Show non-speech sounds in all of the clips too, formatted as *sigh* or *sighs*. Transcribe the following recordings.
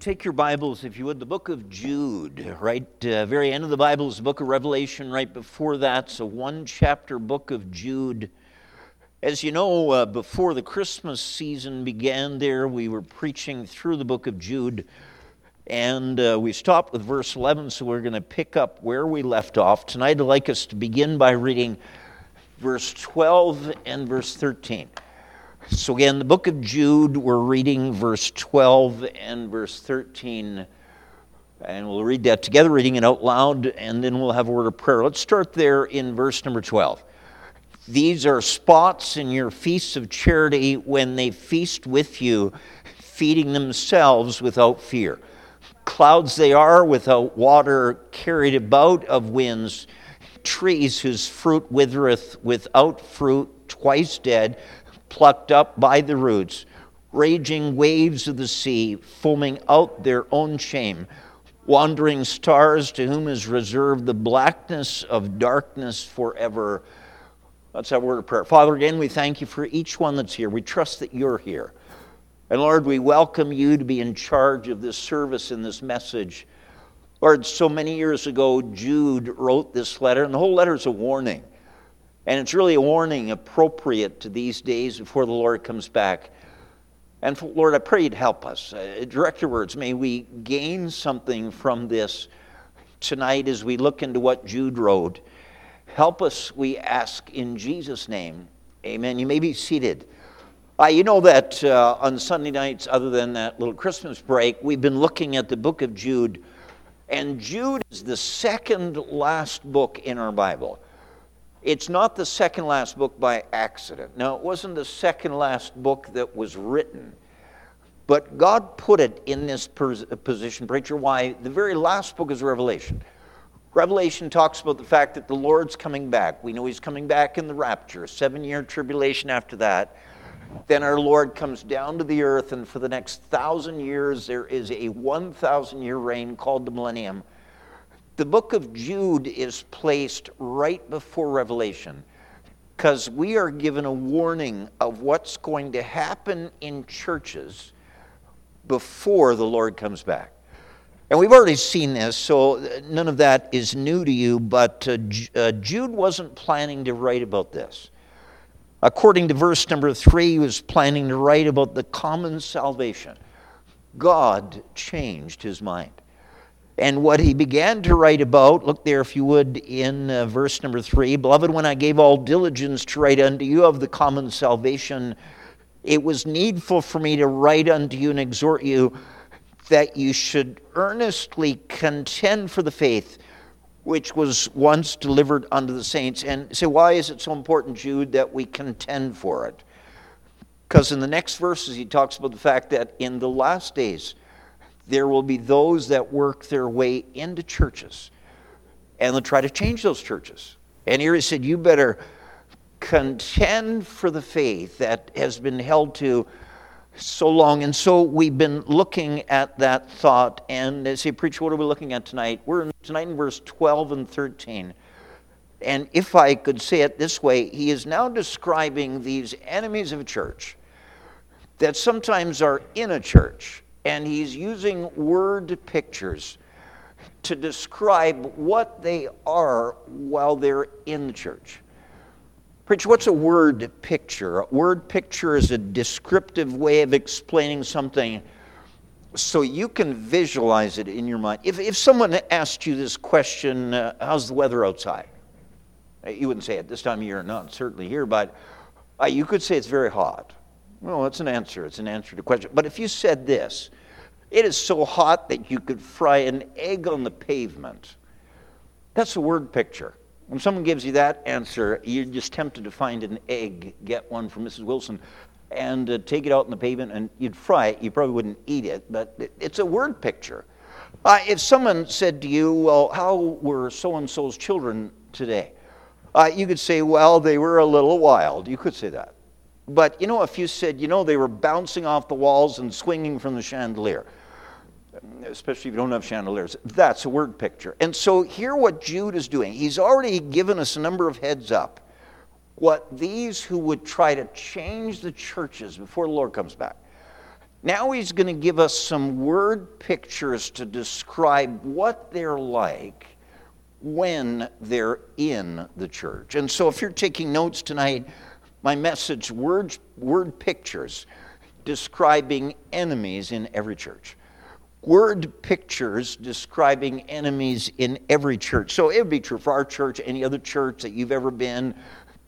Take your Bibles, if you would, the book of Jude, right? Uh, very end of the Bible is the book of Revelation. Right before that, so one chapter book of Jude. As you know, uh, before the Christmas season began, there we were preaching through the book of Jude, and uh, we stopped with verse 11. So we're going to pick up where we left off tonight. I'd like us to begin by reading verse 12 and verse 13. So, again, the book of Jude, we're reading verse 12 and verse 13. And we'll read that together, reading it out loud, and then we'll have a word of prayer. Let's start there in verse number 12. These are spots in your feasts of charity when they feast with you, feeding themselves without fear. Clouds they are without water, carried about of winds, trees whose fruit withereth, without fruit, twice dead plucked up by the roots, raging waves of the sea, foaming out their own shame, wandering stars to whom is reserved the blackness of darkness forever. That's our word of prayer. Father, again, we thank you for each one that's here. We trust that you're here. And Lord, we welcome you to be in charge of this service and this message. Lord, so many years ago, Jude wrote this letter, and the whole letter is a warning. And it's really a warning appropriate to these days before the Lord comes back. And Lord, I pray you'd help us. Uh, direct your words. May we gain something from this tonight as we look into what Jude wrote. Help us, we ask, in Jesus' name. Amen. You may be seated. Uh, you know that uh, on Sunday nights, other than that little Christmas break, we've been looking at the book of Jude. And Jude is the second last book in our Bible. It's not the second last book by accident. Now, it wasn't the second last book that was written, but God put it in this position, preacher. Why? The very last book is Revelation. Revelation talks about the fact that the Lord's coming back. We know He's coming back in the rapture, seven year tribulation after that. Then our Lord comes down to the earth, and for the next thousand years, there is a 1,000 year reign called the millennium the book of Jude is placed right before Revelation because we are given a warning of what's going to happen in churches before the Lord comes back. And we've already seen this, so none of that is new to you, but uh, uh, Jude wasn't planning to write about this. According to verse number three, he was planning to write about the common salvation. God changed his mind. And what he began to write about, look there if you would in uh, verse number three Beloved, when I gave all diligence to write unto you of the common salvation, it was needful for me to write unto you and exhort you that you should earnestly contend for the faith which was once delivered unto the saints. And say, why is it so important, Jude, that we contend for it? Because in the next verses, he talks about the fact that in the last days, there will be those that work their way into churches and they'll try to change those churches. And here he said, You better contend for the faith that has been held to so long. And so we've been looking at that thought. And as he preached, what are we looking at tonight? We're in, tonight in verse 12 and 13. And if I could say it this way, he is now describing these enemies of a church that sometimes are in a church and he's using word pictures to describe what they are while they're in the church. Preacher, what's a word picture? A word picture is a descriptive way of explaining something so you can visualize it in your mind. If, if someone asked you this question, uh, how's the weather outside? Uh, you wouldn't say it this time of year, not certainly here, but uh, you could say it's very hot. Well, that's an answer. It's an answer to the question. But if you said this, it is so hot that you could fry an egg on the pavement. That's a word picture. When someone gives you that answer, you're just tempted to find an egg, get one from Mrs. Wilson, and uh, take it out on the pavement and you'd fry it. You probably wouldn't eat it, but it's a word picture. Uh, if someone said to you, Well, how were so and so's children today? Uh, you could say, Well, they were a little wild. You could say that. But you know, if you said, you know, they were bouncing off the walls and swinging from the chandelier, especially if you don't have chandeliers, that's a word picture. And so, here what Jude is doing, he's already given us a number of heads up. What these who would try to change the churches before the Lord comes back, Now he's going to give us some word pictures to describe what they're like when they're in the church. And so if you're taking notes tonight, my message word word pictures describing enemies in every church. Word pictures describing enemies in every church. So it would be true for our church, any other church that you've ever been,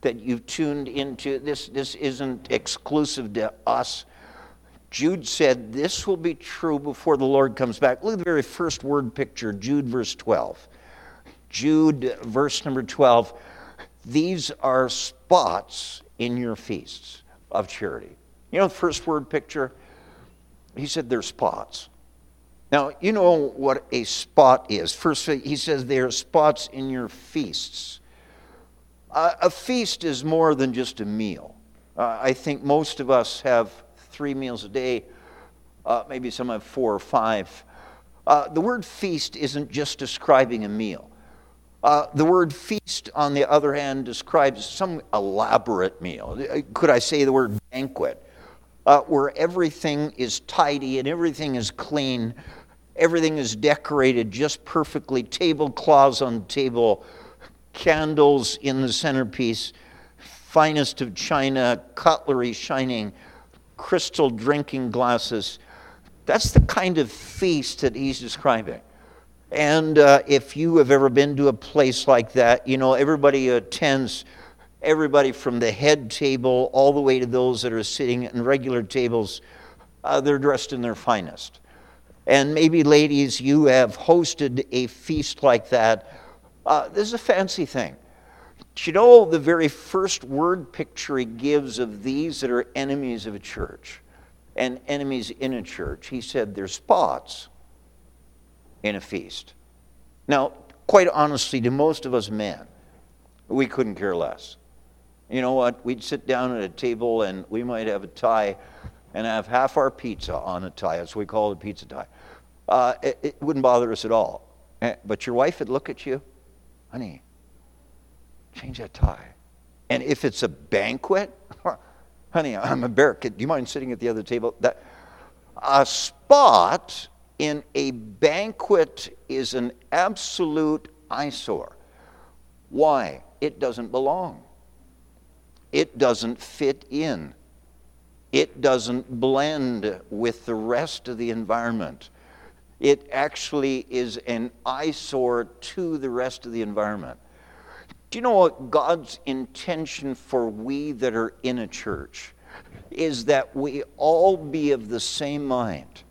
that you've tuned into. This, this isn't exclusive to us. Jude said this will be true before the Lord comes back. Look at the very first word picture, Jude verse 12. Jude verse number 12. These are spots in your feasts of charity. You know the first word picture? He said they're spots. Now, you know what a spot is. First, he says they are spots in your feasts. Uh, a feast is more than just a meal. Uh, I think most of us have three meals a day, uh, maybe some have four or five. Uh, the word feast isn't just describing a meal. Uh, the word feast, on the other hand, describes some elaborate meal. Uh, could I say the word banquet? Uh, where everything is tidy and everything is clean, everything is decorated just perfectly, tablecloths on the table, candles in the centerpiece, finest of china, cutlery shining, crystal drinking glasses. That's the kind of feast that he's describing. And uh, if you have ever been to a place like that, you know, everybody attends, everybody from the head table all the way to those that are sitting in regular tables, uh, they're dressed in their finest. And maybe, ladies, you have hosted a feast like that. Uh, this is a fancy thing. Do you know the very first word picture he gives of these that are enemies of a church and enemies in a church? He said they're spots in a feast. Now, quite honestly, to most of us men, we couldn't care less. You know what? We'd sit down at a table and we might have a tie and have half our pizza on a tie. That's what we call it a pizza tie. Uh, it, it wouldn't bother us at all. Eh, but your wife would look at you, honey, change that tie. And if it's a banquet, *laughs* honey, I'm a bear. Kid, do you mind sitting at the other table? That a spot in a banquet is an absolute eyesore. Why? It doesn't belong. It doesn't fit in. It doesn't blend with the rest of the environment. It actually is an eyesore to the rest of the environment. Do you know what God's intention for we that are in a church is that we all be of the same mind?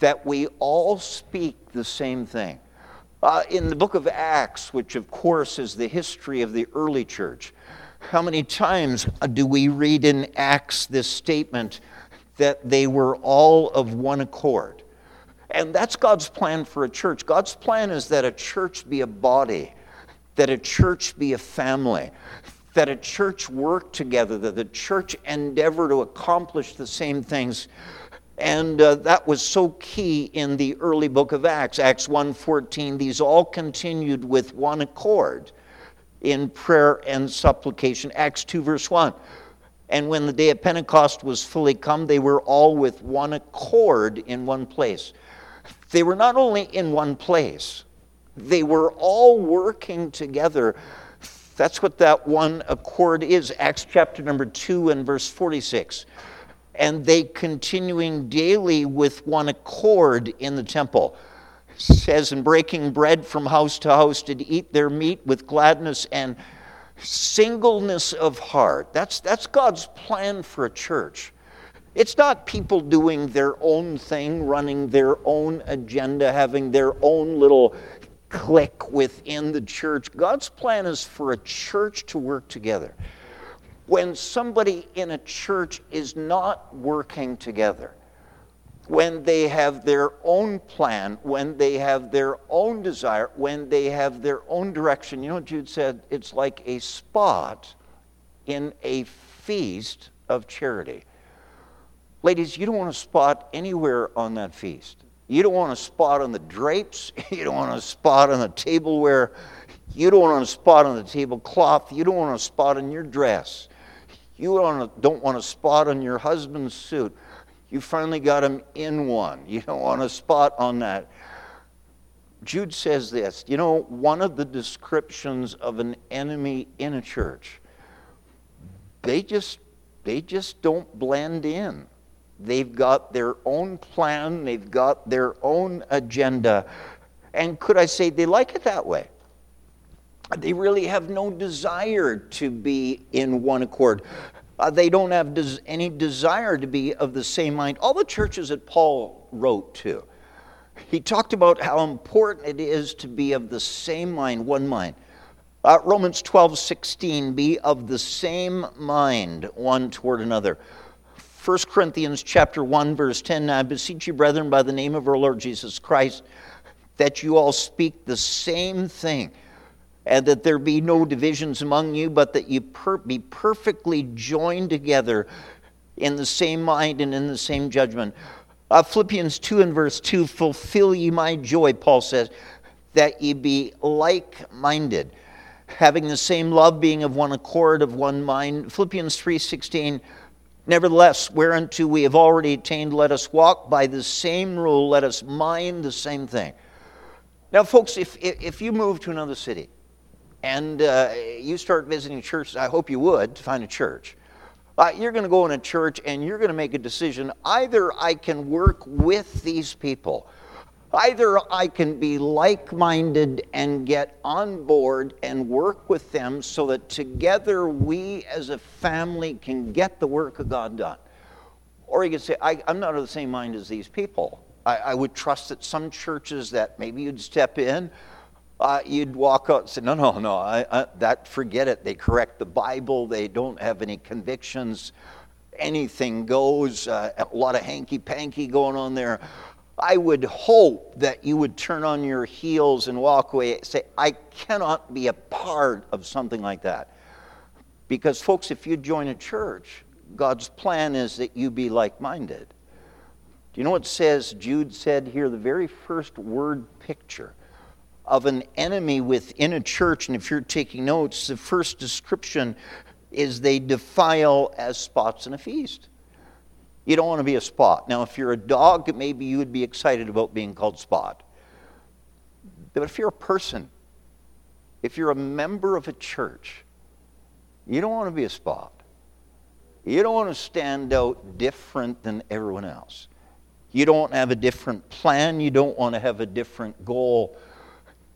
That we all speak the same thing. Uh, in the book of Acts, which of course is the history of the early church, how many times do we read in Acts this statement that they were all of one accord? And that's God's plan for a church. God's plan is that a church be a body, that a church be a family, that a church work together, that the church endeavor to accomplish the same things and uh, that was so key in the early book of Acts, Acts 1:14. These all continued with one accord in prayer and supplication. Acts 2 verse 1. And when the day of Pentecost was fully come, they were all with one accord in one place. They were not only in one place, they were all working together. That's what that one accord is. Acts chapter number 2 and verse 46 and they continuing daily with one accord in the temple. It says, and breaking bread from house to house, did eat their meat with gladness and singleness of heart. That's, that's God's plan for a church. It's not people doing their own thing, running their own agenda, having their own little clique within the church. God's plan is for a church to work together when somebody in a church is not working together, when they have their own plan, when they have their own desire, when they have their own direction. You know Jude said? It's like a spot in a feast of charity. Ladies, you don't want a spot anywhere on that feast. You don't want a spot on the drapes. *laughs* You don't want a spot on the tableware. You don't want a spot on the tablecloth. You don't want a spot on your dress. You don't want a spot on your husband's suit. You finally got him in one. You don't want a spot on that. Jude says this you know, one of the descriptions of an enemy in a church, they just, they just don't blend in. They've got their own plan, they've got their own agenda. And could I say they like it that way? They really have no desire to be in one accord. Uh, they don't have des- any desire to be of the same mind. All the churches that Paul wrote to, he talked about how important it is to be of the same mind, one mind. Uh, Romans 12, 16, be of the same mind one toward another. 1 Corinthians chapter 1, verse 10, I beseech you, brethren, by the name of our Lord Jesus Christ, that you all speak the same thing, and that there be no divisions among you, but that you per- be perfectly joined together in the same mind and in the same judgment. Uh, Philippians 2 and verse 2 Fulfill ye my joy, Paul says, that ye be like minded, having the same love, being of one accord, of one mind. Philippians 3 16 Nevertheless, whereunto we have already attained, let us walk by the same rule, let us mind the same thing. Now, folks, if, if you move to another city and uh, you start visiting churches, I hope you would to find a church. Uh, you're going to go in a church and you're going to make a decision. Either I can work with these people Either I can be like minded and get on board and work with them so that together we as a family can get the work of God done. Or you can say, I, am not of the same mind as these people. I, I, would trust that some churches that maybe you'd step in, uh, you'd walk out and say, No, no, no, I, I, that forget it. They correct the Bible, they don't have any convictions, anything goes, uh, a lot of hanky panky going on there. I would hope that you would turn on your heels and walk away and say, I cannot be a part of something like that. Because, folks, if you join a church, God's plan is that you be like minded. Do you know what says? Jude said here the very first word picture of an enemy within a church. And if you're taking notes, the first description is they defile as spots in a feast. You don't want to be a spot. Now, if you're a dog, maybe you would be excited about being called spot. But if you're a person, if you're a member of a church, you don't want to be a spot. You don't want to stand out different than everyone else. You don't have a different plan. You don't want to have a different goal.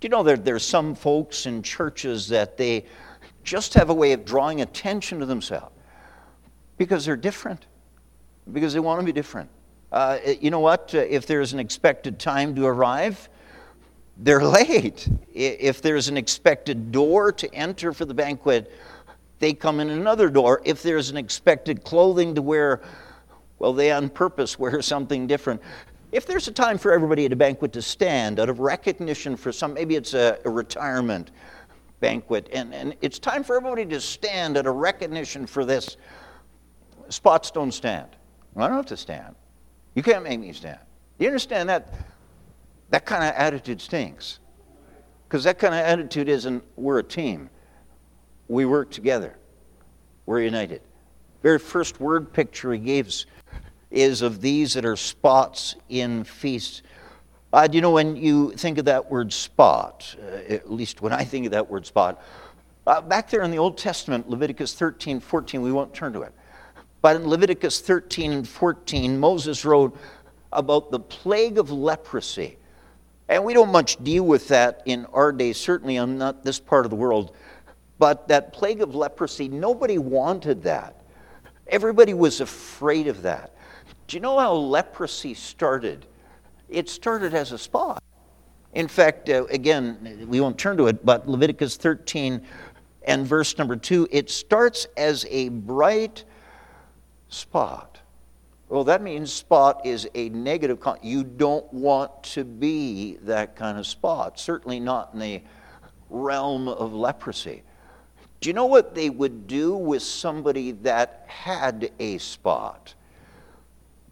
Do you know there, there's some folks in churches that they just have a way of drawing attention to themselves because they're different because they want to be different. Uh, you know what? Uh, if there's an expected time to arrive, they're *laughs* late. If there's an expected door to enter for the banquet, they come in another door. If there's an expected clothing to wear, well, they on purpose *laughs* wear something different. If there's a time for everybody at a banquet to stand out of recognition for some, maybe it's a, a retirement banquet, and, and it's time for everybody to stand out of recognition for this, spots don't stand. Well, I don't have to stand. You can't make me stand. You understand that? That kind of attitude stinks. Because that kind of attitude isn't we're a team. We work together. We're united. Very first word picture he gives is of these that are spots in feasts. Uh, you know when you think of that word spot, uh, at least when I think of that word spot, uh, back there in the Old Testament, Leviticus 13, 14, we won't turn to it. But in Leviticus 13 and 14, Moses wrote about the plague of leprosy. And we don't much deal with that in our day, certainly on not this part of the world. But that plague of leprosy, nobody wanted that. Everybody was afraid of that. Do you know how leprosy started? It started as a spot. In fact, uh, again, we won't turn to it, but Leviticus 13 and verse number 2, it starts as a bright spot. Well, that means spot is a negative. Con- you don't want to be that kind of spot, certainly not in the realm of leprosy. Do you know what they would do with somebody that had a spot?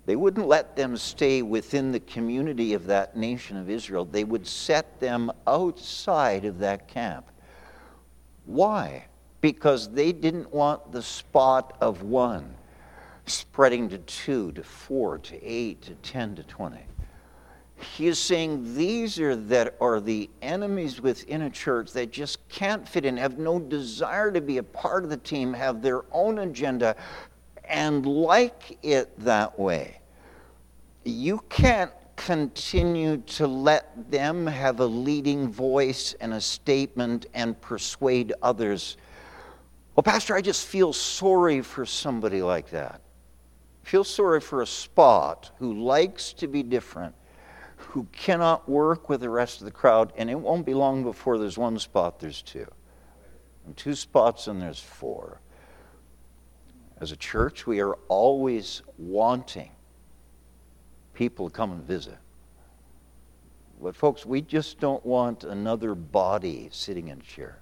They wouldn't let them stay within the community of that nation of Israel. They would set them outside of that camp. Why? Because they didn't want the spot of one spreading to 2, to 4, to 8, to 10, to 20. He is saying these are that are the enemies within a church that just can't fit in, have no desire to be a part of the team, have their own agenda, and like it that way. You can't continue to let them have a leading voice and a statement and persuade others. Well, Pastor, I just feel sorry for somebody like that. feel sorry for a spot who likes to be different who cannot work with the rest of the crowd, and it won't be long before there's one spot, there's two. And two spots, and there's four. As a church, we are always wanting people to come and visit. But, folks, we just don't want another body sitting in a chair.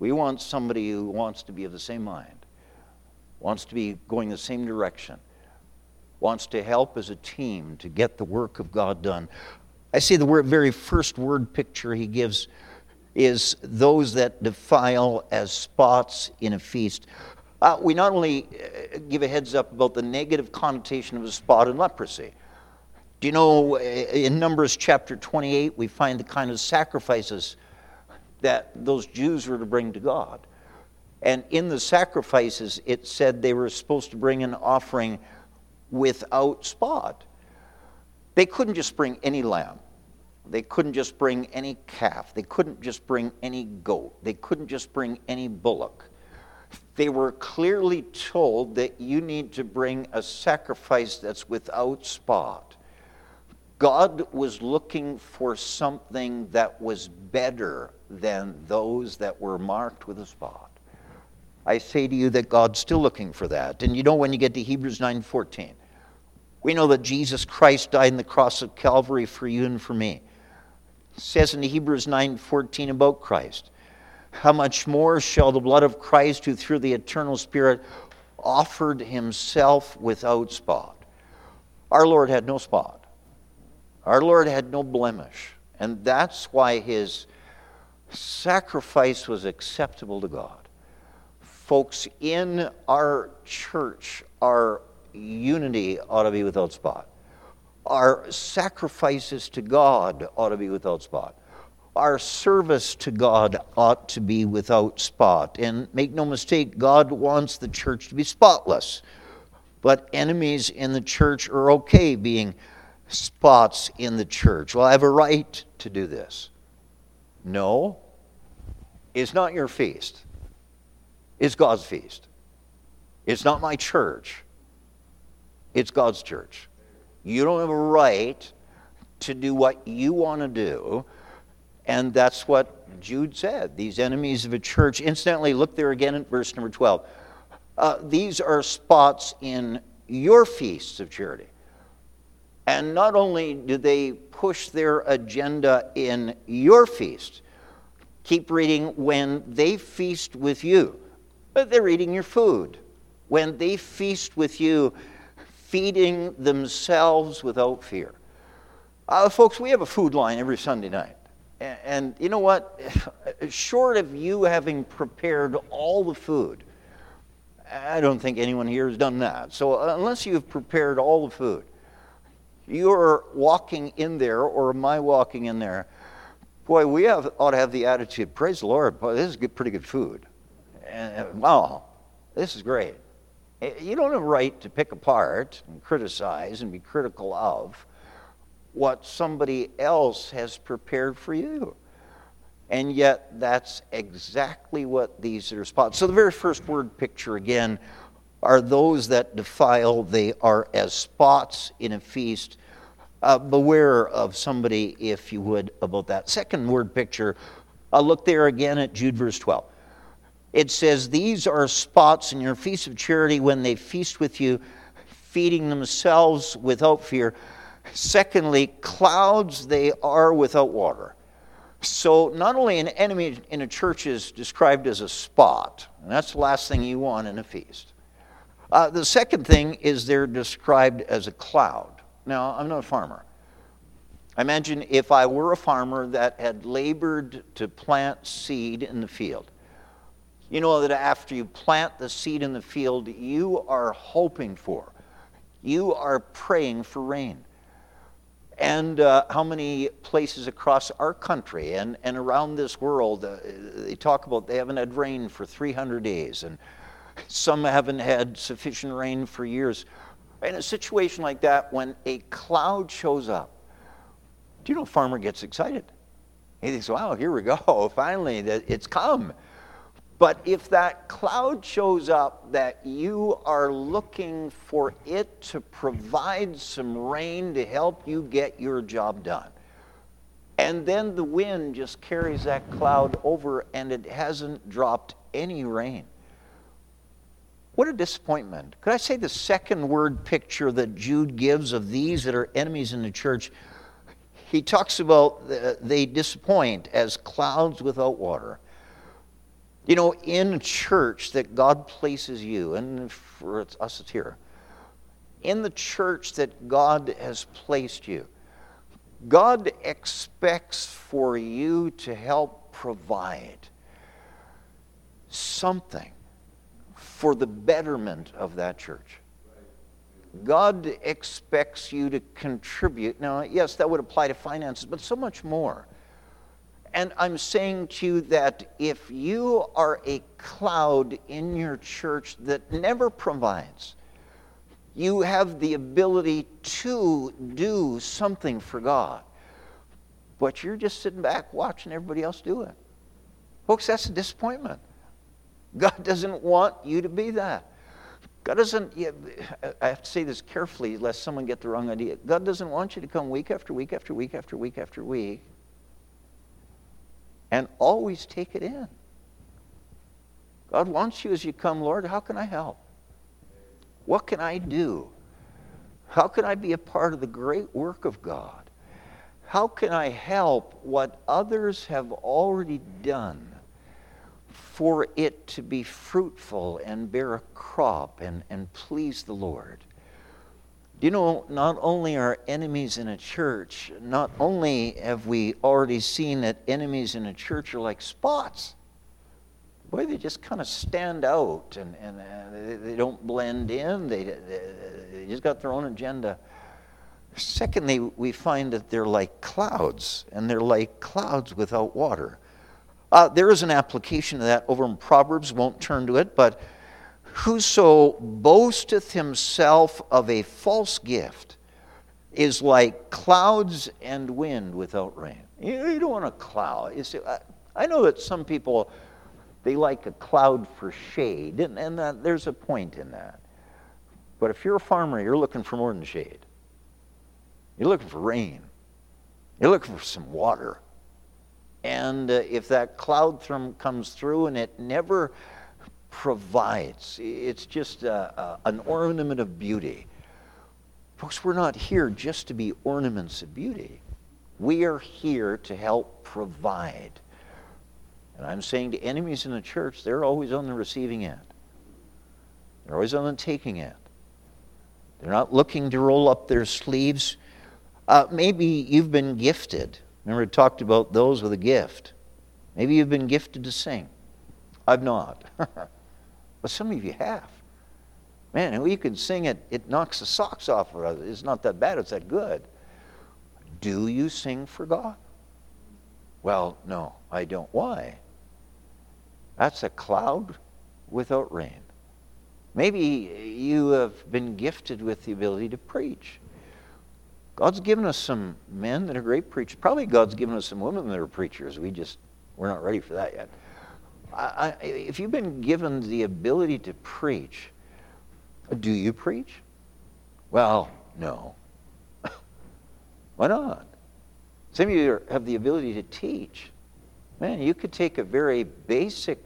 We want somebody who wants to be of the same mind, wants to be going the same direction wants to help as a team to get the work of God done. I see the word, very first word picture he gives is those that defile as spots in a feast. Uh, we not only uh, give a heads up about the negative connotation of a spot in leprosy. Do you know uh, in Numbers chapter 28, we find the kind of sacrifices that those Jews were to bring to God. And in the sacrifices, it said they were supposed to bring an offering without spot. They couldn't just bring any lamb. They couldn't just bring any calf. They couldn't just bring any goat. They couldn't just bring any bullock. They were clearly told that you need to bring a sacrifice that's without spot. God was looking for something that was better than those that were marked with a spot. I say to you that God's still looking for that. And you know when you get to Hebrews 9:14, we know that Jesus Christ died on the cross of Calvary for you and for me. It says in Hebrews 9:14 about Christ, how much more shall the blood of Christ who through the eternal spirit offered himself without spot. Our Lord had no spot. Our Lord had no blemish, and that's why his sacrifice was acceptable to God folks in our church, our unity ought to be without spot. Our sacrifices to God ought to be without spot. Our service to God ought to be without spot. And make no mistake, God wants the church to be spotless. But enemies in the church are okay being spots in the church. Well, I have a right to do this. No, it's not your feast. It's God's feast. It's not my church, it's God's church. You don't have a right to do what you want to do. And that's what Jude said. These enemies of a church. Incidentally, look there again at verse number 12. Uh, these are spots in your feasts of charity. And not only do they push their agenda in your feast, keep reading, when they feast with you but they're eating your food. When they feast with you, feeding themselves without fear. Uh, folks, we have a food line every Sunday night. And, you know what? *sighs* Short of you having prepared all the food, I don't think anyone here has done that. So, unless you've prepared all the food, you're walking in there, or am I walking in there? Boy, we have, ought to have the attitude praise the Lord, boy, this is good, pretty good food and, wow, this is great. Eh, you don't have a right to pick apart and criticize and be critical of what somebody else has prepared for you. And yet, that's exactly what these are spots. So, the very first word picture again are those that defile. They are as spots in a feast. Uh, beware of somebody, if you would, about that. Second word picture, uh, look there again at Jude verse 12 it says, These are spots in your feast of charity when they feast with you, feeding themselves without fear. Secondly, clouds they are without water. So, not only an enemy in a church is described as a spot, and that's the last thing you want in a feast. Uh, the second thing is they're described as a cloud. Now, I'm not a farmer. I Imagine if I were a farmer that had labored to plant seed in the field You know that after you plant the seed in the field, you are hoping for, you are praying for rain. And uh, how many places across our country and, and around this world, uh, they talk about they haven't had rain for 300 days, and some haven't had sufficient rain for years. In a situation like that, when a cloud shows up, do you know a farmer gets excited? He thinks, wow, here we go. *laughs* Finally, it's come. But if that cloud shows up that you are looking for it to provide some rain to help you get your job done, and then the wind just carries that cloud over and it hasn't dropped any rain. What a disappointment. Could I say the second word picture that Jude gives of these that are enemies in the church? He talks about they disappoint as clouds without water. You know, in church that God places you, and for us it's here, in the church that God has placed you, God expects for you to help provide something for the betterment of that church. God expects you to contribute. Now, yes, that would apply to finances, but so much more. And I'm saying to you that if you are a cloud in your church that never provides, you have the ability to do something for God, but you're just sitting back watching everybody else do it. Folks, that's a disappointment. God doesn't want you to be that. God doesn't, I have to say this carefully lest someone get the wrong idea. God doesn't want you to come week after week after week after week after week and always take it in. God wants you as you come, Lord, how can I help? What can I do? How can I be a part of the great work of God? How can I help what others have already done for it to be fruitful and bear a crop and, and please the Lord? You know, not only are enemies in a church, not only have we already seen that enemies in a church are like spots. Boy, they just kind of stand out and, and uh, they don't blend in. They, they, they just got their own agenda. Secondly, we find that they're like clouds, and they're like clouds without water. Uh, there is an application of that over in Proverbs, won't turn to it, but Whoso boasteth himself of a false gift is like clouds and wind without rain. You, don't want a cloud. You see, I, know that some people they like a cloud for shade, and, and that, there's a point in that. But if you're a farmer, you're looking for more than shade. You're looking for rain. You're looking for some water. And uh, if that cloud th- comes through and it never provides. It's just a, a, an ornament of beauty. Folks, we're not here just to be ornaments of beauty. We are here to help provide. And I'm saying to enemies in the church, they're always on the receiving end. They're always on the taking end. They're not looking to roll up their sleeves. Uh, maybe you've been gifted. Remember, we talked about those with a gift. Maybe you've been gifted to sing. I've not. *laughs* But some of you have. Man, you can sing it, it knocks the socks off of us. It's not that bad, it's that good. Do you sing for God? Well, no, I don't. Why? That's a cloud without rain. Maybe you have been gifted with the ability to preach. God's given us some men that are great preachers. Probably God's given us some women that are preachers. We just, we're not ready for that yet. I, if you've been given the ability to preach, do you preach? Well, no. *laughs* Why not? Some of you have the ability to teach. Man, you could take a very basic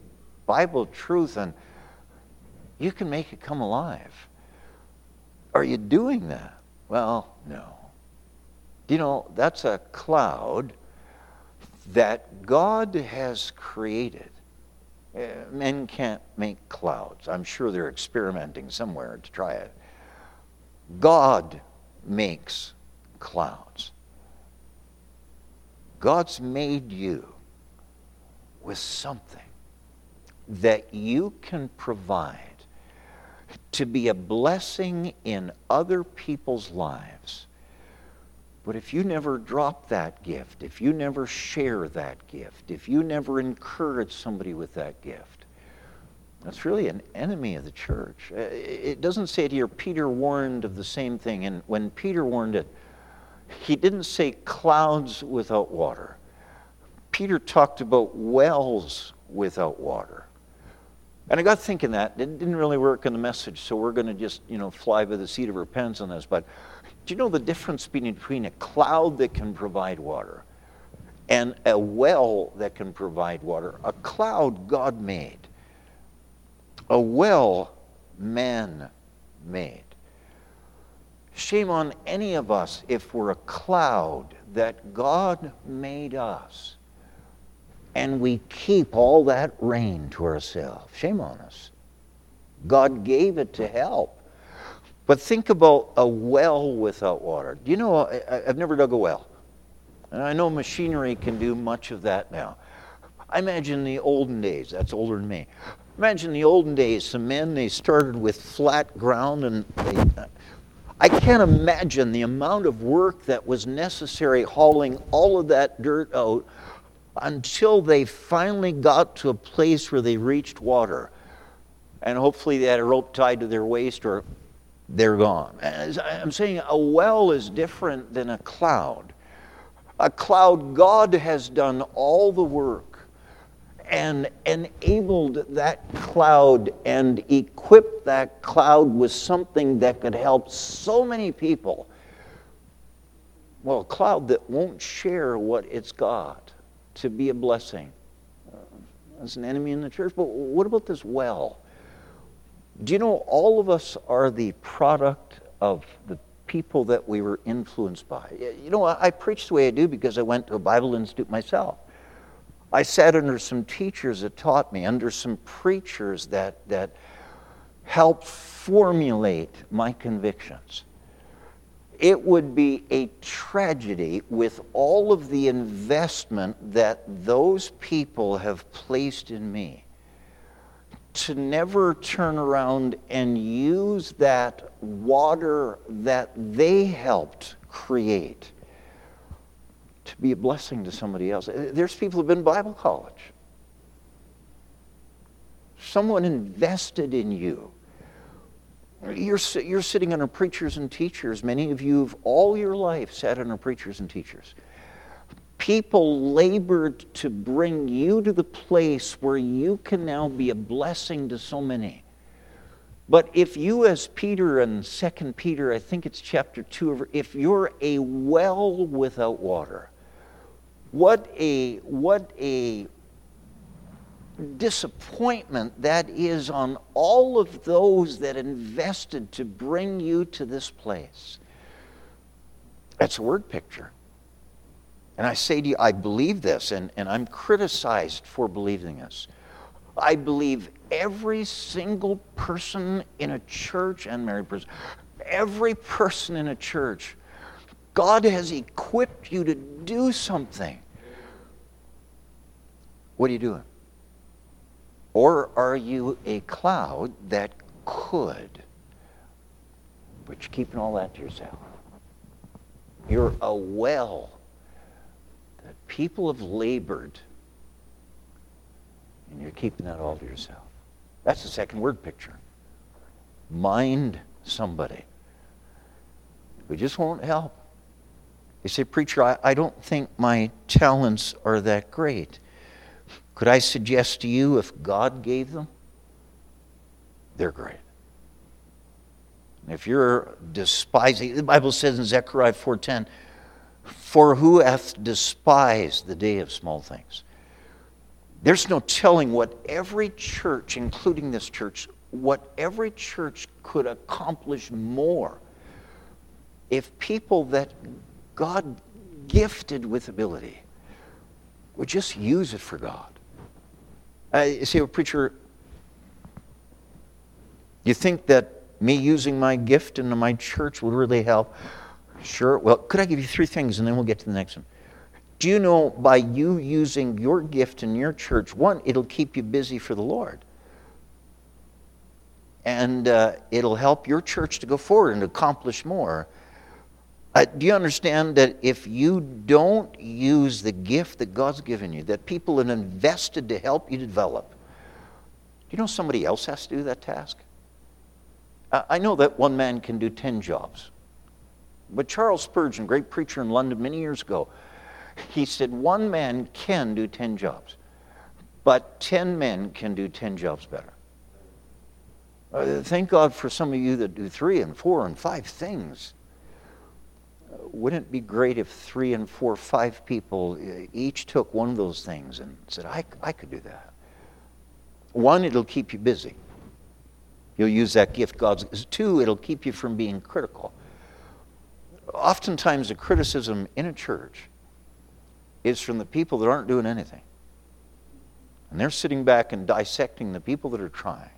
Bible truth and you can make it come alive. Are you doing that? Well, no. You know, that's a cloud that God has created Uh, men can't make clouds. I'm sure they're experimenting somewhere to try it. God makes clouds. God's made you with something, that you can provide to be a blessing in other people's lives. But if you never drop that gift, if you never share that gift, if you never encourage somebody with that gift, that's really an enemy of the church. Uh, it doesn't say it here, Peter warned of the same thing. And when Peter warned it, he didn't say clouds without water. Peter talked about wells without water. And I got thinking that it didn't really work in the message, so we're going to just, you know, fly by the seat of our pants on this. But do you know the difference between a cloud that can provide water and a well that can provide water? A cloud God made, a well man made. Shame on any of us if we're a cloud that God made us and we keep all that rain to ourselves. Shame on us. God gave it to help. But think about a well without water. Do you know, I, have never dug a well. And I know machinery can do much of that now. I imagine the olden days, that's older than me. Imagine the olden days, some men, they started with flat ground and they, I can't imagine the amount of work that was necessary hauling all of that dirt out until they finally got to a place where they reached water. And hopefully they had a rope tied to their waist or they're gone. And I'm saying a well is different than a cloud. A cloud, God has done all the work and enabled that cloud and equipped that cloud with something that could help so many people. Well, a cloud that won't share what it's got to be a blessing. Uh, as an enemy in the church. But what about this well? Do you know all of us are the product of the people that we were influenced by? You know, I, preach the way I do because I went to a Bible institute myself. I sat under some teachers that taught me, under some preachers that, that helped formulate my convictions it would be a tragedy with all of the investment that those people have placed in me to never turn around and use that water that they helped create to be a blessing to somebody else. Uh, there's people who've been Bible college. Someone invested in you you're, you're sitting under preachers and teachers. Many of you have all your life sat under preachers and teachers. People labored to bring you to the place where you can now be a blessing to so many. But if you, as Peter and Second Peter, I think it's chapter 2, if you're a well without water, what a, what a disappointment that is on all of those that invested to bring you to this place. That's a word picture. And I say to you, I believe this, and, and I'm criticized for believing this. I believe every single person in a church and married person, every person in a church, God has equipped you to do something. What are you doing? Or are you a cloud that could, but you're keeping all that to yourself? You're a well people have labored, and you're keeping that all to yourself. That's the second word picture. Mind somebody We just won't help. You say, Preacher, I, I don't think my talents are that great. Could I suggest to you if God gave them, they're great. If you're despising, the Bible says in Zechariah 4:10, "For who hath despised the day of small things?" There's no telling what every church, including this church, what every church could accomplish more if people that God gifted with ability would just use it for God. Uh, you see, a preacher, you think that me using my gift in my church would really help? Sure. Well, could I give you three things and then we'll get to the next one? Do you know by you using your gift in your church, one, it'll keep you busy for the Lord. And uh, it'll help your church to go forward and accomplish more. Uh, do you understand that if you don't use the gift that God's given you, that people have invested to help you develop, do you know somebody else has to do that task? I know that one man can do 10 jobs. But Charles Spurgeon, great preacher in London many years ago, he said one man can do 10 jobs, but 10 men can do 10 jobs better. Uh, thank God for some of you that do three and four and five things. Wouldn't it be great if three and four, five people uh, each took one of those things and said, I, I could do that? One, it'll keep you busy. You'll use that gift God's. Two, it'll keep you from being critical. Oftentimes, the criticism in a church is from the people that aren't doing anything. And they're sitting back and dissecting the people that are trying.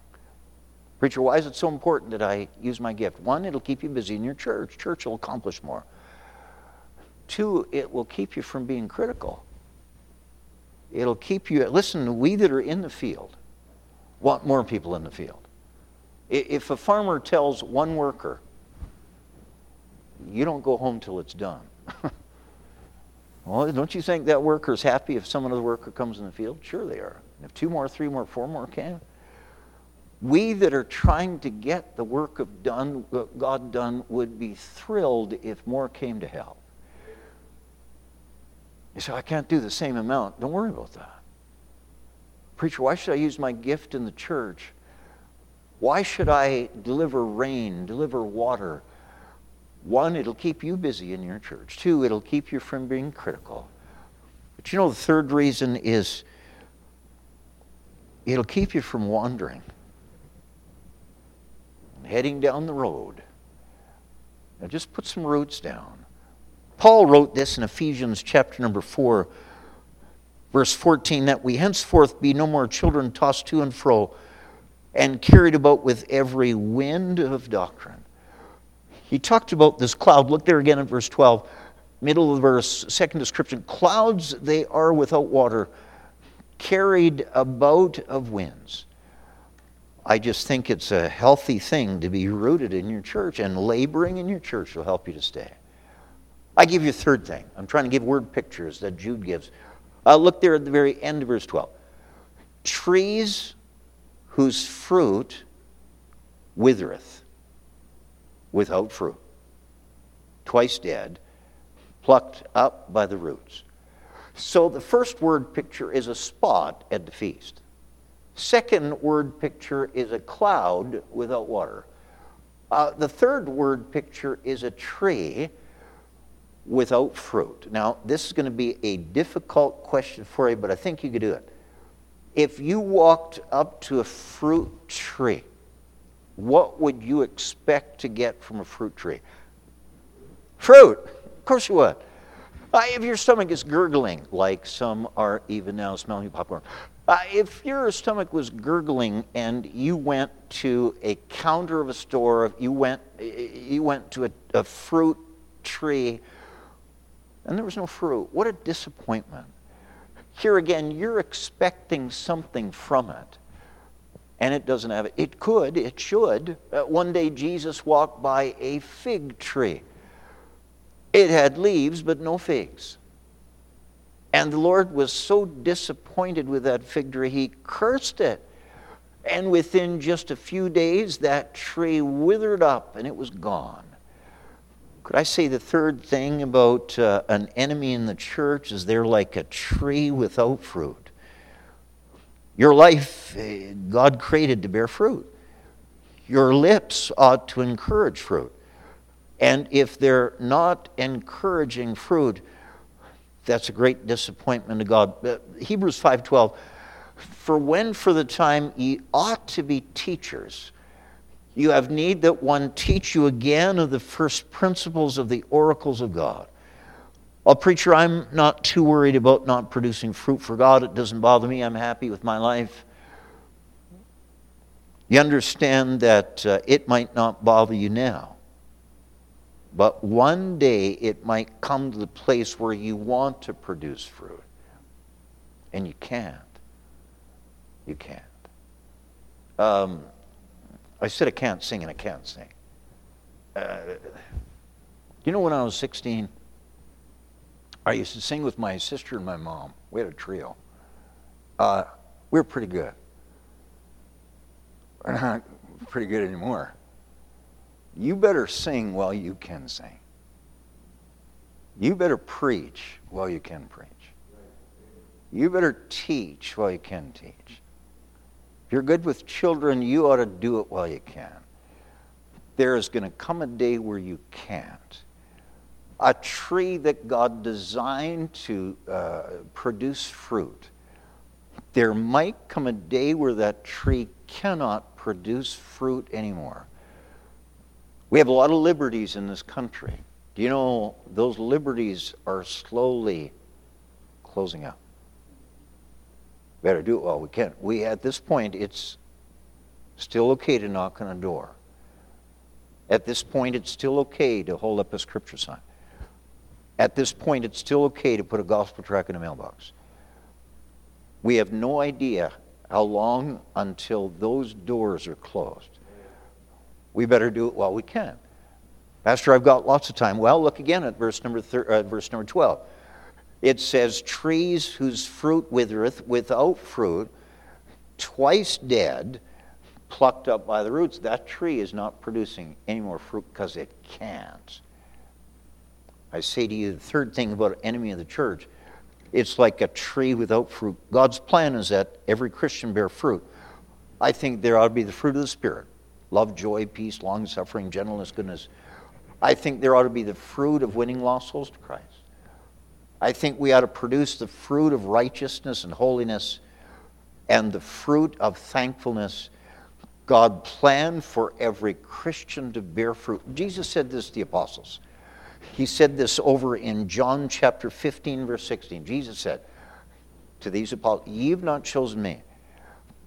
Preacher, why is it so important that I use my gift? One, it'll keep you busy in your church. Church will accomplish more. Two, it will keep you from being critical. It'll keep you, listen, we that are in the field want more people in the field. If a farmer tells one worker, you don't go home till it's done. *laughs* well, don't you think that worker's happy if some other worker comes in the field? Sure they are. If two more, three more, four more came, we that are trying to get the work of done, God done would be thrilled if more came to help. You say, I can't do the same amount. Don't worry about that. Preacher, why should I use my gift in the church? Why should I deliver rain, deliver water? One, it'll keep you busy in your church. Two, it'll keep you from being critical. But you know, the third reason is it'll keep you from wandering, heading down the road. Now, just put some roots down. Paul wrote this in Ephesians chapter number 4, verse 14 that we henceforth be no more children tossed to and fro and carried about with every wind of doctrine he talked about this cloud. Look there again at verse 12, middle of the verse, second description. Clouds they are without water, carried about of winds. I just think it's a healthy thing to be rooted in your church, and laboring in your church will help you to stay. I give you a third thing. I'm trying to give word pictures that Jude gives. Uh, look there at the very end of verse 12. Trees whose fruit withereth without fruit, twice dead, plucked up by the roots. So the first word picture is a spot at the feast. Second word picture is a cloud without water. Uh, the third word picture is a tree without fruit. Now, this is going to be a difficult question for you, but I think you could do it. If you walked up to a fruit tree what would you expect to get from a fruit tree? Fruit. Of course you would. Uh, if your stomach is gurgling, like some are even now smelling popcorn, uh, if your stomach was gurgling and you went to a counter of a store, you went, you went to a, a fruit tree, and there was no fruit, what a disappointment. Here again, you're expecting something from it and it doesn't have it. It could, it should. Uh, one day Jesus walked by a fig tree. It had leaves, but no figs. And the Lord was so disappointed with that fig tree, he cursed it. And within just a few days, that tree withered up and it was gone. Could I say the third thing about uh, an enemy in the church is they're like a tree without fruit. Your life, eh, God created to bear fruit. Your lips ought to encourage fruit. And if they're not encouraging fruit, that's a great disappointment to God. Uh, Hebrews 5:12 For when for the time ye ought to be teachers, you have need that one teach you again of the first principles of the oracles of God. Well, preacher, I'm not too worried about not producing fruit for God. It doesn't bother me. I'm happy with my life. You understand that uh, it might not bother you now. But one day it might come to the place where you want to produce fruit. And you can't. You can't. Um, I said I can't sing and I can't sing. Uh, you know, when I was 16, I used to sing with my sister and my mom. We had a trio. Uh, we were pretty good. We're not pretty good anymore. You better sing while you can sing. You better preach while you can preach. You better teach while you can teach. If you're good with children, you ought to do it while you can. There is going to come a day where you can't. A tree that God designed to uh, produce fruit, there might come a day where that tree cannot produce fruit anymore. We have a lot of liberties in this country. Do you know those liberties are slowly closing up? Better do it while we can. We at this point it's still okay to knock on a door. At this point it's still okay to hold up a scripture sign. At this point it's still okay to put a gospel tract in a mailbox. We have no idea how long until those doors are closed we better do it while we can. Pastor, I've got lots of time. Well, look again at verse number, thir- uh, verse number 12. It says, Trees whose fruit withereth without fruit, twice dead, plucked up by the roots. That tree is not producing any more fruit because it can't. I say to you, the third thing about enemy of the church, it's like a tree without fruit. God's plan is that every Christian bear fruit. I think there ought to be the fruit of the Spirit love, joy, peace, long suffering, gentleness, goodness. I think there ought to be the fruit of winning lost souls to Christ. I think we ought to produce the fruit of righteousness and holiness and the fruit of thankfulness. God planned for every Christian to bear fruit. Jesus said this to the apostles. He said this over in John chapter 15, verse 16. Jesus said to these apostles, Ye have not chosen me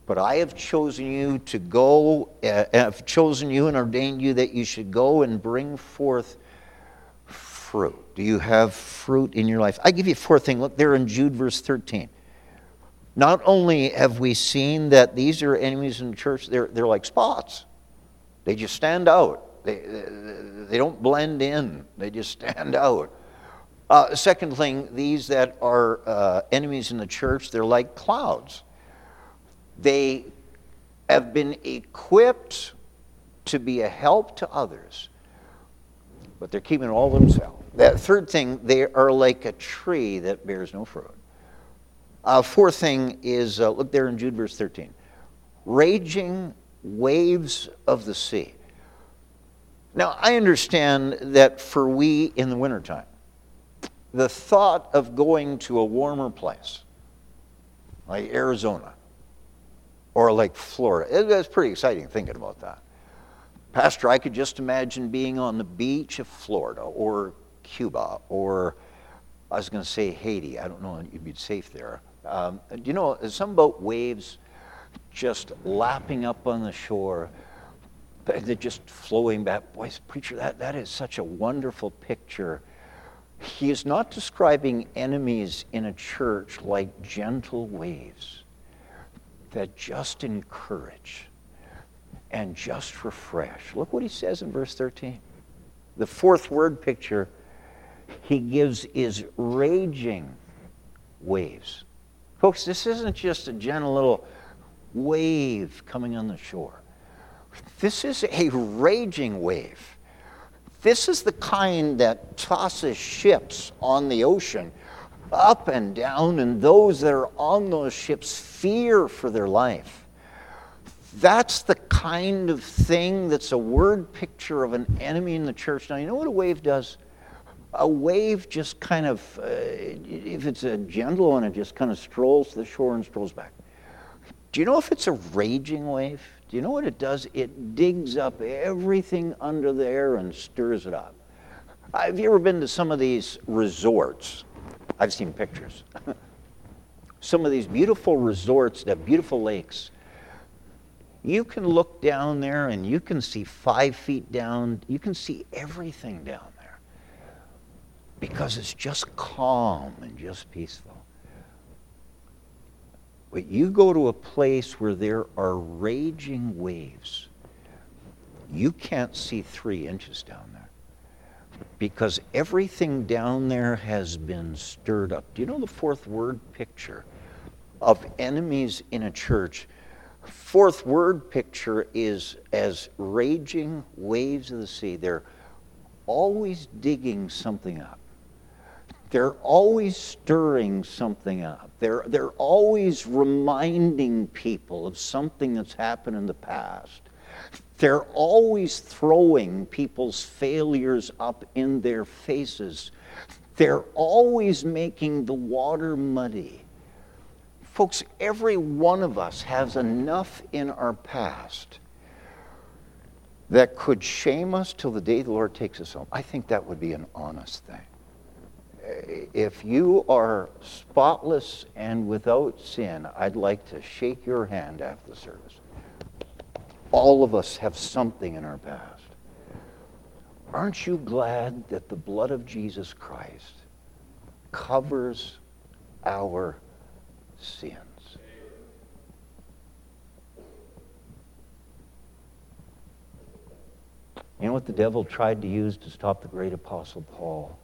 but I have chosen you to go, uh, have chosen you and ordained you that you should go and bring forth fruit. Do you have fruit in your life? I give you a fourth thing. Look there in Jude, verse 13. Not only have we seen that these are enemies in the church, they're, they're like spots. They just stand out. They, they don't blend in, they just stand *laughs* out. Uh, second thing, these that are uh, enemies in the church, they're like clouds. They have been equipped to be a help to others, but they're keeping all themselves. That third thing, they are like a tree that bears no fruit. Uh, fourth thing is uh, look there in Jude verse 13 raging waves of the sea. Now, I understand that for we in the wintertime, the thought of going to a warmer place, like Arizona, or like Florida. It's pretty exciting thinking about that. Pastor, I could just imagine being on the beach of Florida or Cuba or I was going to say Haiti. I don't know if you'd be safe there. Um, you know some boat waves just lapping up on the shore? They're just flowing back. Boy, preacher, that, that is such a wonderful picture. He is not describing enemies in a church like gentle waves that just encourage and just refresh. Look what he says in verse 13. The fourth word picture he gives is raging waves. Folks, this isn't just a gentle little wave coming on the shore. This is a raging wave. This is the kind that tosses ships on the ocean up and down, and those that are on those ships fear for their life. That's the kind of thing that's a word picture of an enemy in the church. Now, you know what a wave does? A wave just kind of, uh, if it's a gentle one, it just kind of strolls to the shore and strolls back. Do you know if it's a raging wave? Do you know what it does? It digs up everything under there and stirs it up. Have you ever been to some of these resorts? I've seen pictures. *laughs* Some of these beautiful resorts that beautiful lakes. You can look down there and you can see five feet down. You can see everything down there. because it's just calm and just peaceful. But you go to a place where there are raging waves, you can't see three inches down there because everything down there has been stirred up. Do you know the fourth word picture of enemies in a church? Fourth word picture is as raging waves of the sea. They're always digging something up. They're always stirring something up. They're, they're always reminding people of something that's happened in the past. They're always throwing people's failures up in their faces. They're always making the water muddy. Folks, every one of us has enough in our past that could shame us till the day the Lord takes us home. I think that would be an honest thing. If you are spotless and without sin, I'd like to shake your hand after the service. All of us have something in our past. Aren't you glad that the blood of Jesus Christ covers our sins? You know what the devil tried to use to stop the great apostle Paul?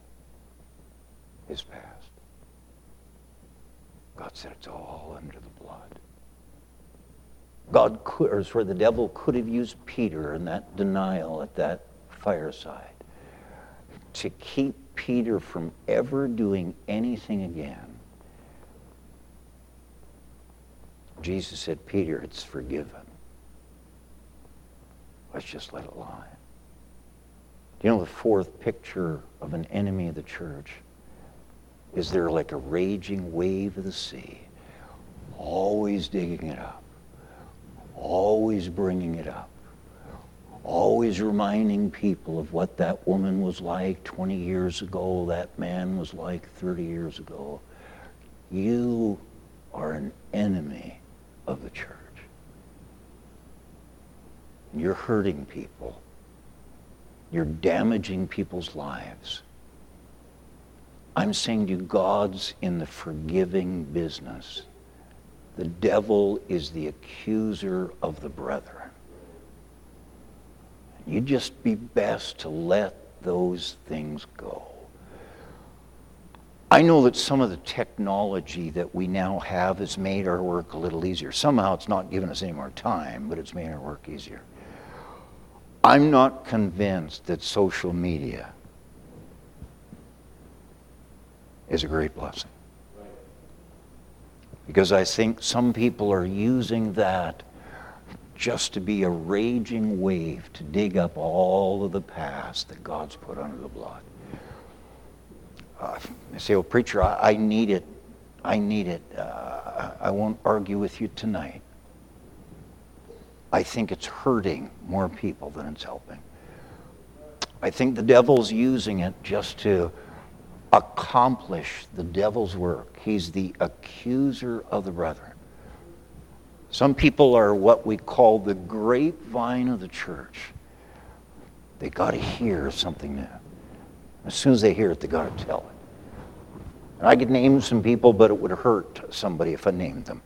His past. God said it's all under the blood. God could, where the devil could have used Peter in that denial at that fireside to keep Peter from ever doing anything again. Jesus said, Peter, it's forgiven. Let's just let it lie. Do you know the fourth picture of an enemy of the church? Is there like a raging wave of the sea, always digging it up? always bringing it up, always reminding people of what that woman was like 20 years ago, that man was like 30 years ago. You are an enemy of the church. You're hurting people. You're damaging people's lives. I'm saying to you, God's in the forgiving business. The devil is the accuser of the brethren. You'd just be best to let those things go. I know that some of the technology that we now have has made our work a little easier. Somehow it's not given us any more time, but it's made our work easier. I'm not convinced that social media is a great blessing because I think some people are using that just to be a raging wave to dig up all of the past that God's put under the blood. Uh, I say, well, preacher, I, I, need it. I need it. Uh, I won't argue with you tonight. I think it's hurting more people than it's helping. I think the devil's using it just to accomplish the devil's work. He's the accuser of the brethren. Some people are what we call the grapevine of the church. They got to hear something new. As soon as they hear it, they got to tell it. And I could name some people, but it would hurt somebody if I named them.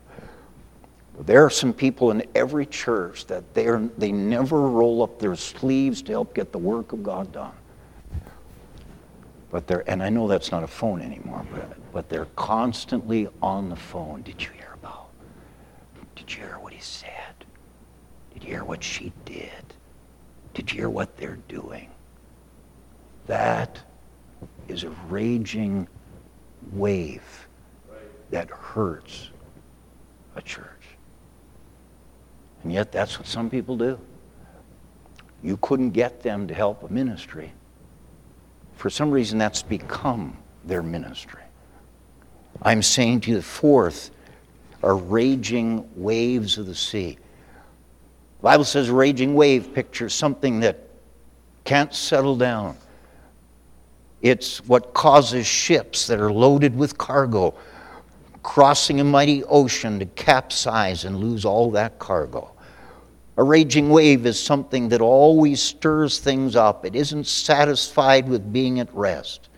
There are some people in every church that they are, they never roll up their sleeves to help get the work of God done. But they're, and I know that's not a phone anymore, but, but they're constantly on the phone. Did you hear about? Did you hear what he said? Did you hear what she did? Did you hear what they're doing? That is a raging wave that hurts a church. And yet, that's what some people do. You couldn't get them to help a ministry for some reason, that's become their ministry. I'm saying to you, the fourth are raging waves of the sea. The Bible says raging wave pictures something that can't settle down. It's what causes ships that are loaded with cargo crossing a mighty ocean to capsize and lose all that cargo. A raging wave is something that always stirs things up. It isn't satisfied with being at rest.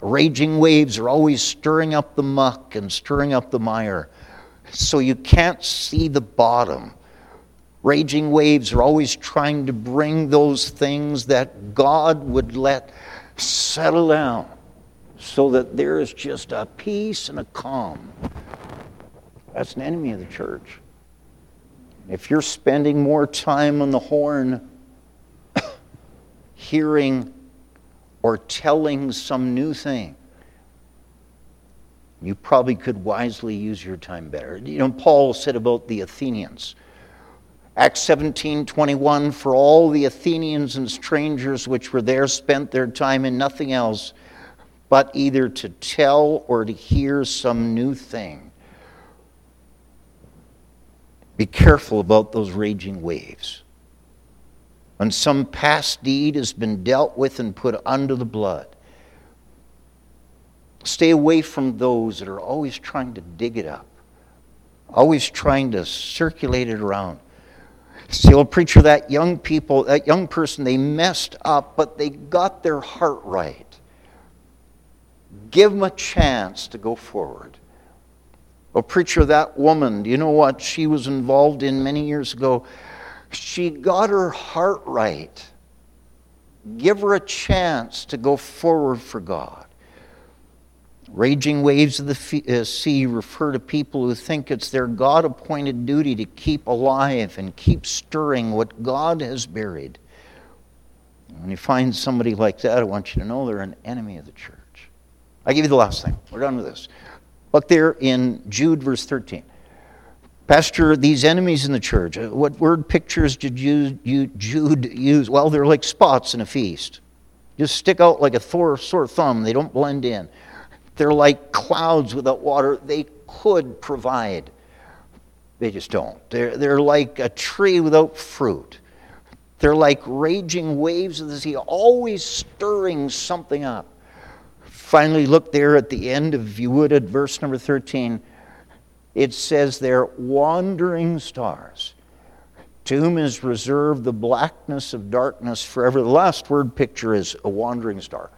Raging waves are always stirring up the muck and stirring up the mire, so you can't see the bottom. Raging waves are always trying to bring those things that God would let settle down so that there is just a peace and a calm. That's an enemy of the church. If you're spending more time on the horn, *coughs* hearing or telling some new thing, you probably could wisely use your time better. You know, Paul said about the Athenians. Acts 17 21, for all the Athenians and strangers which were there spent their time in nothing else but either to tell or to hear some new thing. Be careful about those raging waves. When some past deed has been dealt with and put under the blood, stay away from those that are always trying to dig it up, always trying to circulate it around. Old preacher, that young people, that young person, they messed up, but they got their heart right. Give them a chance to go forward. Oh, preacher, that woman, do you know what she was involved in many years ago? She got her heart right. Give her a chance to go forward for God. Raging waves of the uh, sea refer to people who think it's their God appointed duty to keep alive and keep stirring what God has buried. When you find somebody like that, I want you to know they're an enemy of the church. I give you the last thing. We're done with this. Look there in Jude, verse 13. Pastor, these enemies in the church, uh, what word pictures did Jude use? Well, they're like spots in a feast. Just stick out like a sore thumb. They don't blend in. They're like clouds without water. They could provide. They just don't. They're, they're like a tree without fruit. They're like raging waves of the sea, always stirring something up. Finally, look there at the end of, if you would, at verse number 13 it says there, wandering stars, to whom is reserved the blackness of darkness forever. The last word picture is a wandering star.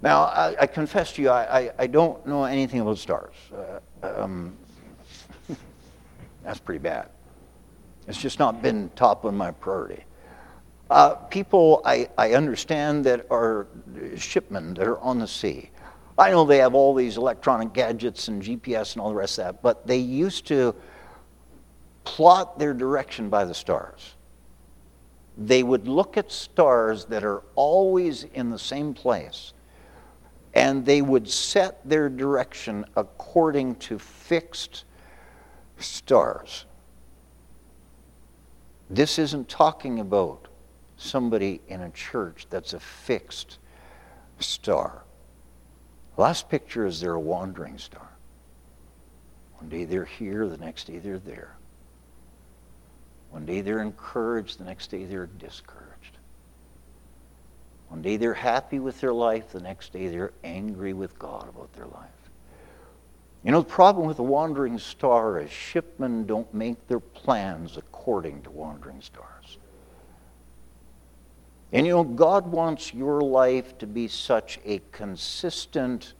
Now, I, I confess to you, I, I, I, don't know anything about stars. Uh, um, *laughs* that's pretty bad. It's just not been top on my priority. Uh, people I, I understand that are shipmen that are on the sea. I know they have all these electronic gadgets and GPS and all the rest of that, but they used to plot their direction by the stars. They would look at stars that are always in the same place, and they would set their direction according to fixed stars. This isn't talking about somebody in a church that's a fixed star. Last picture is they're a wandering star. One day they're here, the next day they're there. One day they're encouraged, the next day they're discouraged. One day they're happy with their life, the next day they're angry with God about their life. You know, the problem with a wandering star is shipmen don't make their plans according to wandering stars. And you know, God wants your life to be such a consistent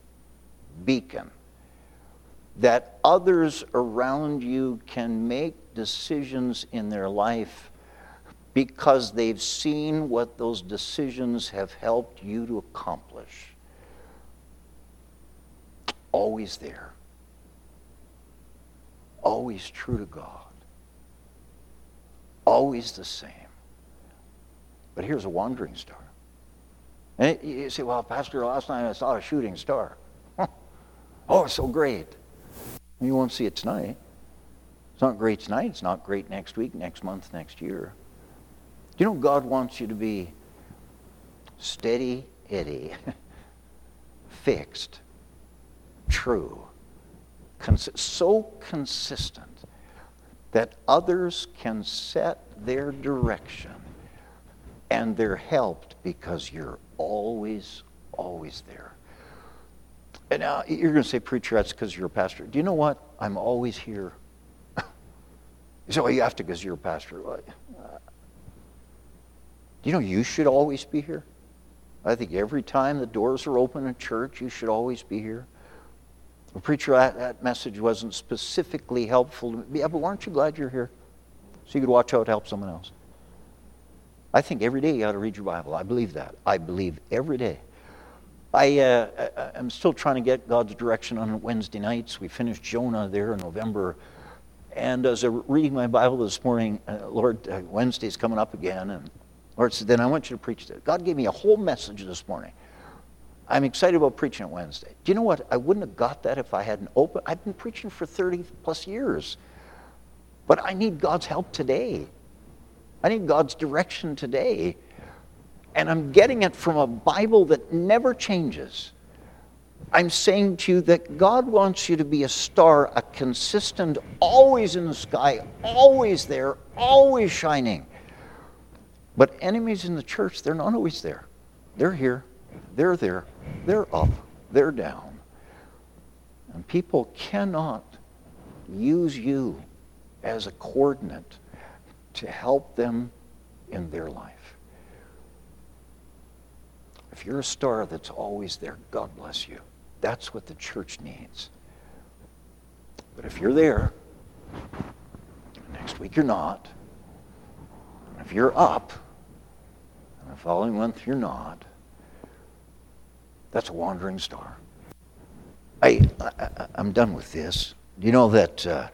beacon that others around you can make decisions in their life because they've seen what those decisions have helped you to accomplish. Always there. Always true to God. Always the same. But here's a wandering star. And you say, well, Pastor, last night I saw a shooting star. oh, it's so great. You won't see it tonight. It's not great tonight. It's not great next week, next month, next year. You know, God wants you to be steady, Eddie, *laughs* fixed, true, cons- so consistent that others can set their direction and they're helped because you're always, always there. And now you're going to say, Preacher, that's because you're a pastor. Do you know what? I'm always here. *laughs* you say, Well, you have to because you're a pastor. Uh, do you know you should always be here? I think every time the doors are open in church, you should always be here. The preacher, that, that message wasn't specifically helpful. to me. Yeah, but aren't you glad you're here? So you could watch how it helps someone else. I think every day you ought to read your Bible. I believe that. I believe every day. I, uh, I'm still trying to get God's direction on Wednesday nights. We finished Jonah there in November. And as I was reading my Bible this morning, uh, Lord, uh, Wednesday's coming up again. And Lord said, then I want you to preach that. God gave me a whole message this morning. I'm excited about preaching on Wednesday. Do you know what? I wouldn't have got that if I hadn't opened. I've been preaching for 30 plus years. But I need God's help today. I need God's direction today. And I'm getting it from a Bible that never changes. I'm saying to you that God wants you to be a star, a consistent, always in the sky, always there, always shining. But enemies in the church, they're not always there. They're here, they're there, they're up, they're down. And people cannot use you as a coordinate to help them in their life. If you're a star that's always there, God bless you. That's what the church needs. But if you're there, next week you're not, if you're up, and the following month you're not, that's a wandering star. I, I, am done with this. You know that uh,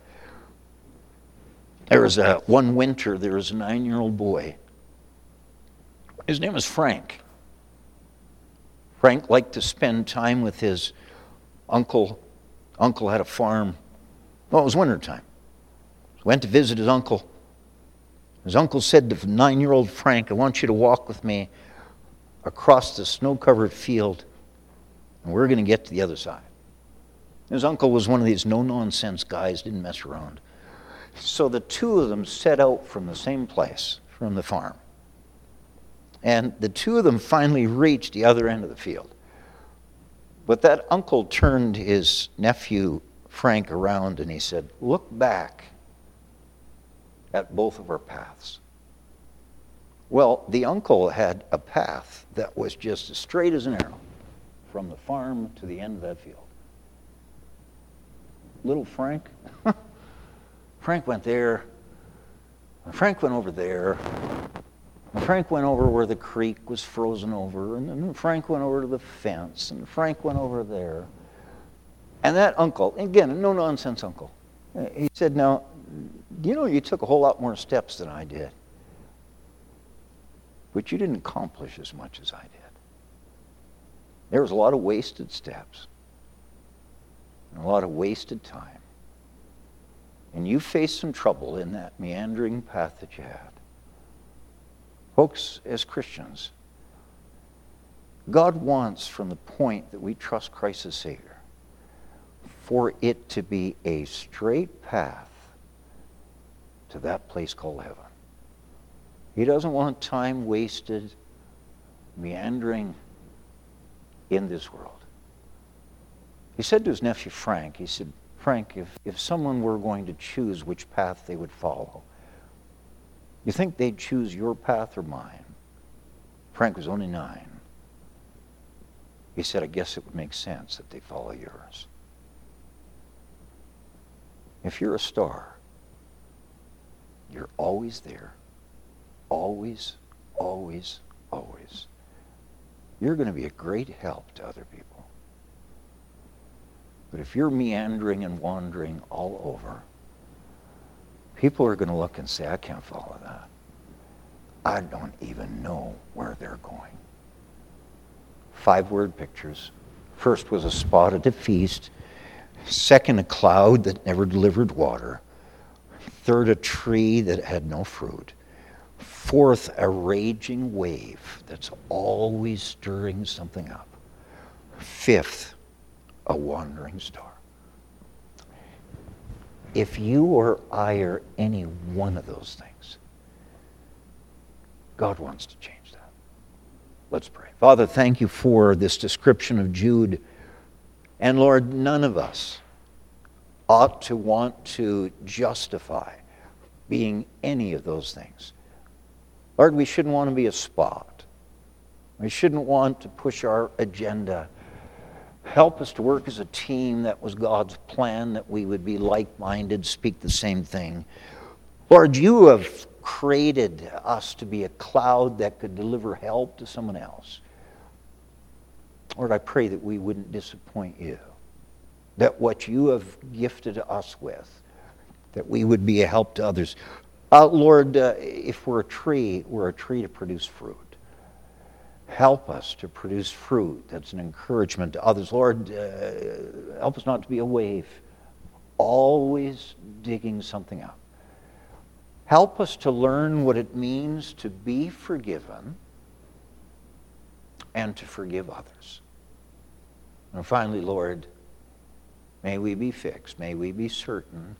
there oh, was a, uh, one winter, there was a nine year old boy. His name was Frank. Frank liked to spend time with his uncle. Uncle had a farm. Well, it was wintertime. Went to visit his uncle. His uncle said to nine year old Frank, I want you to walk with me across the snow covered field, and we're going to get to the other side. His uncle was one of these no nonsense guys, didn't mess around. So the two of them set out from the same place, from the farm. And the two of them finally reached the other end of the field. But that uncle turned his nephew, Frank, around and he said, Look back at both of our paths. Well, the uncle had a path that was just as straight as an arrow from the farm to the end of that field. Little Frank, *laughs* Frank went there, Frank went over there, Frank went over where the creek was frozen over, and then Frank went over to the fence, and Frank went over there. And that uncle, again, no nonsense uncle, he said, Now, you know, you took a whole lot more steps than I did, but you didn't accomplish as much as I did. There was a lot of wasted steps, and a lot of wasted time. And you faced some trouble in that meandering path that you had. Folks, as Christians, God wants from the point that we trust Christ as Savior for it to be a straight path to that place called heaven. He doesn't want time wasted meandering in this world. He said to his nephew Frank, he said, Frank, if, if someone were going to choose which path they would follow, you think they'd choose your path or mine? Frank was only nine. He said, I guess it would make sense that they follow yours. If you're a star, you're always there. Always, always, always. You're going to be a great help to other people. But if you're meandering and wandering all over, people are going to look and say, I can't follow that. I don't even know where they're going. Five word pictures. First was a spot at a feast. Second, a cloud that never delivered water. Third, a tree that had no fruit. Fourth, a raging wave that's always stirring something up. Fifth, a wandering star. If you or I are any one of those things, God wants to change that. Let's pray. Father, thank you for this description of Jude. And Lord, none of us ought to want to justify being any of those things. Lord, we shouldn't want to be a spot. We shouldn't want to push our agenda. Help us to work as a team. That was God's plan, that we would be like minded, speak the same thing. Lord, you have created us to be a cloud that could deliver help to someone else. Lord, I pray that we wouldn't disappoint you, that what you have gifted us with, that we would be a help to others. Uh, Lord, uh, if we're a tree, we're a tree to produce fruit. Help us to produce fruit that's an encouragement to others. Lord, uh, help us not to be a wave, always digging something up. Help us to learn what it means to be forgiven and to forgive others. And finally, Lord, may we be fixed, may we be certain,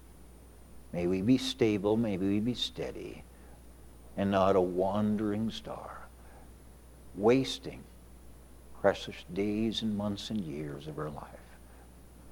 may we be stable, may we be steady, and not a wandering star, wasting precious days and months and years of our life.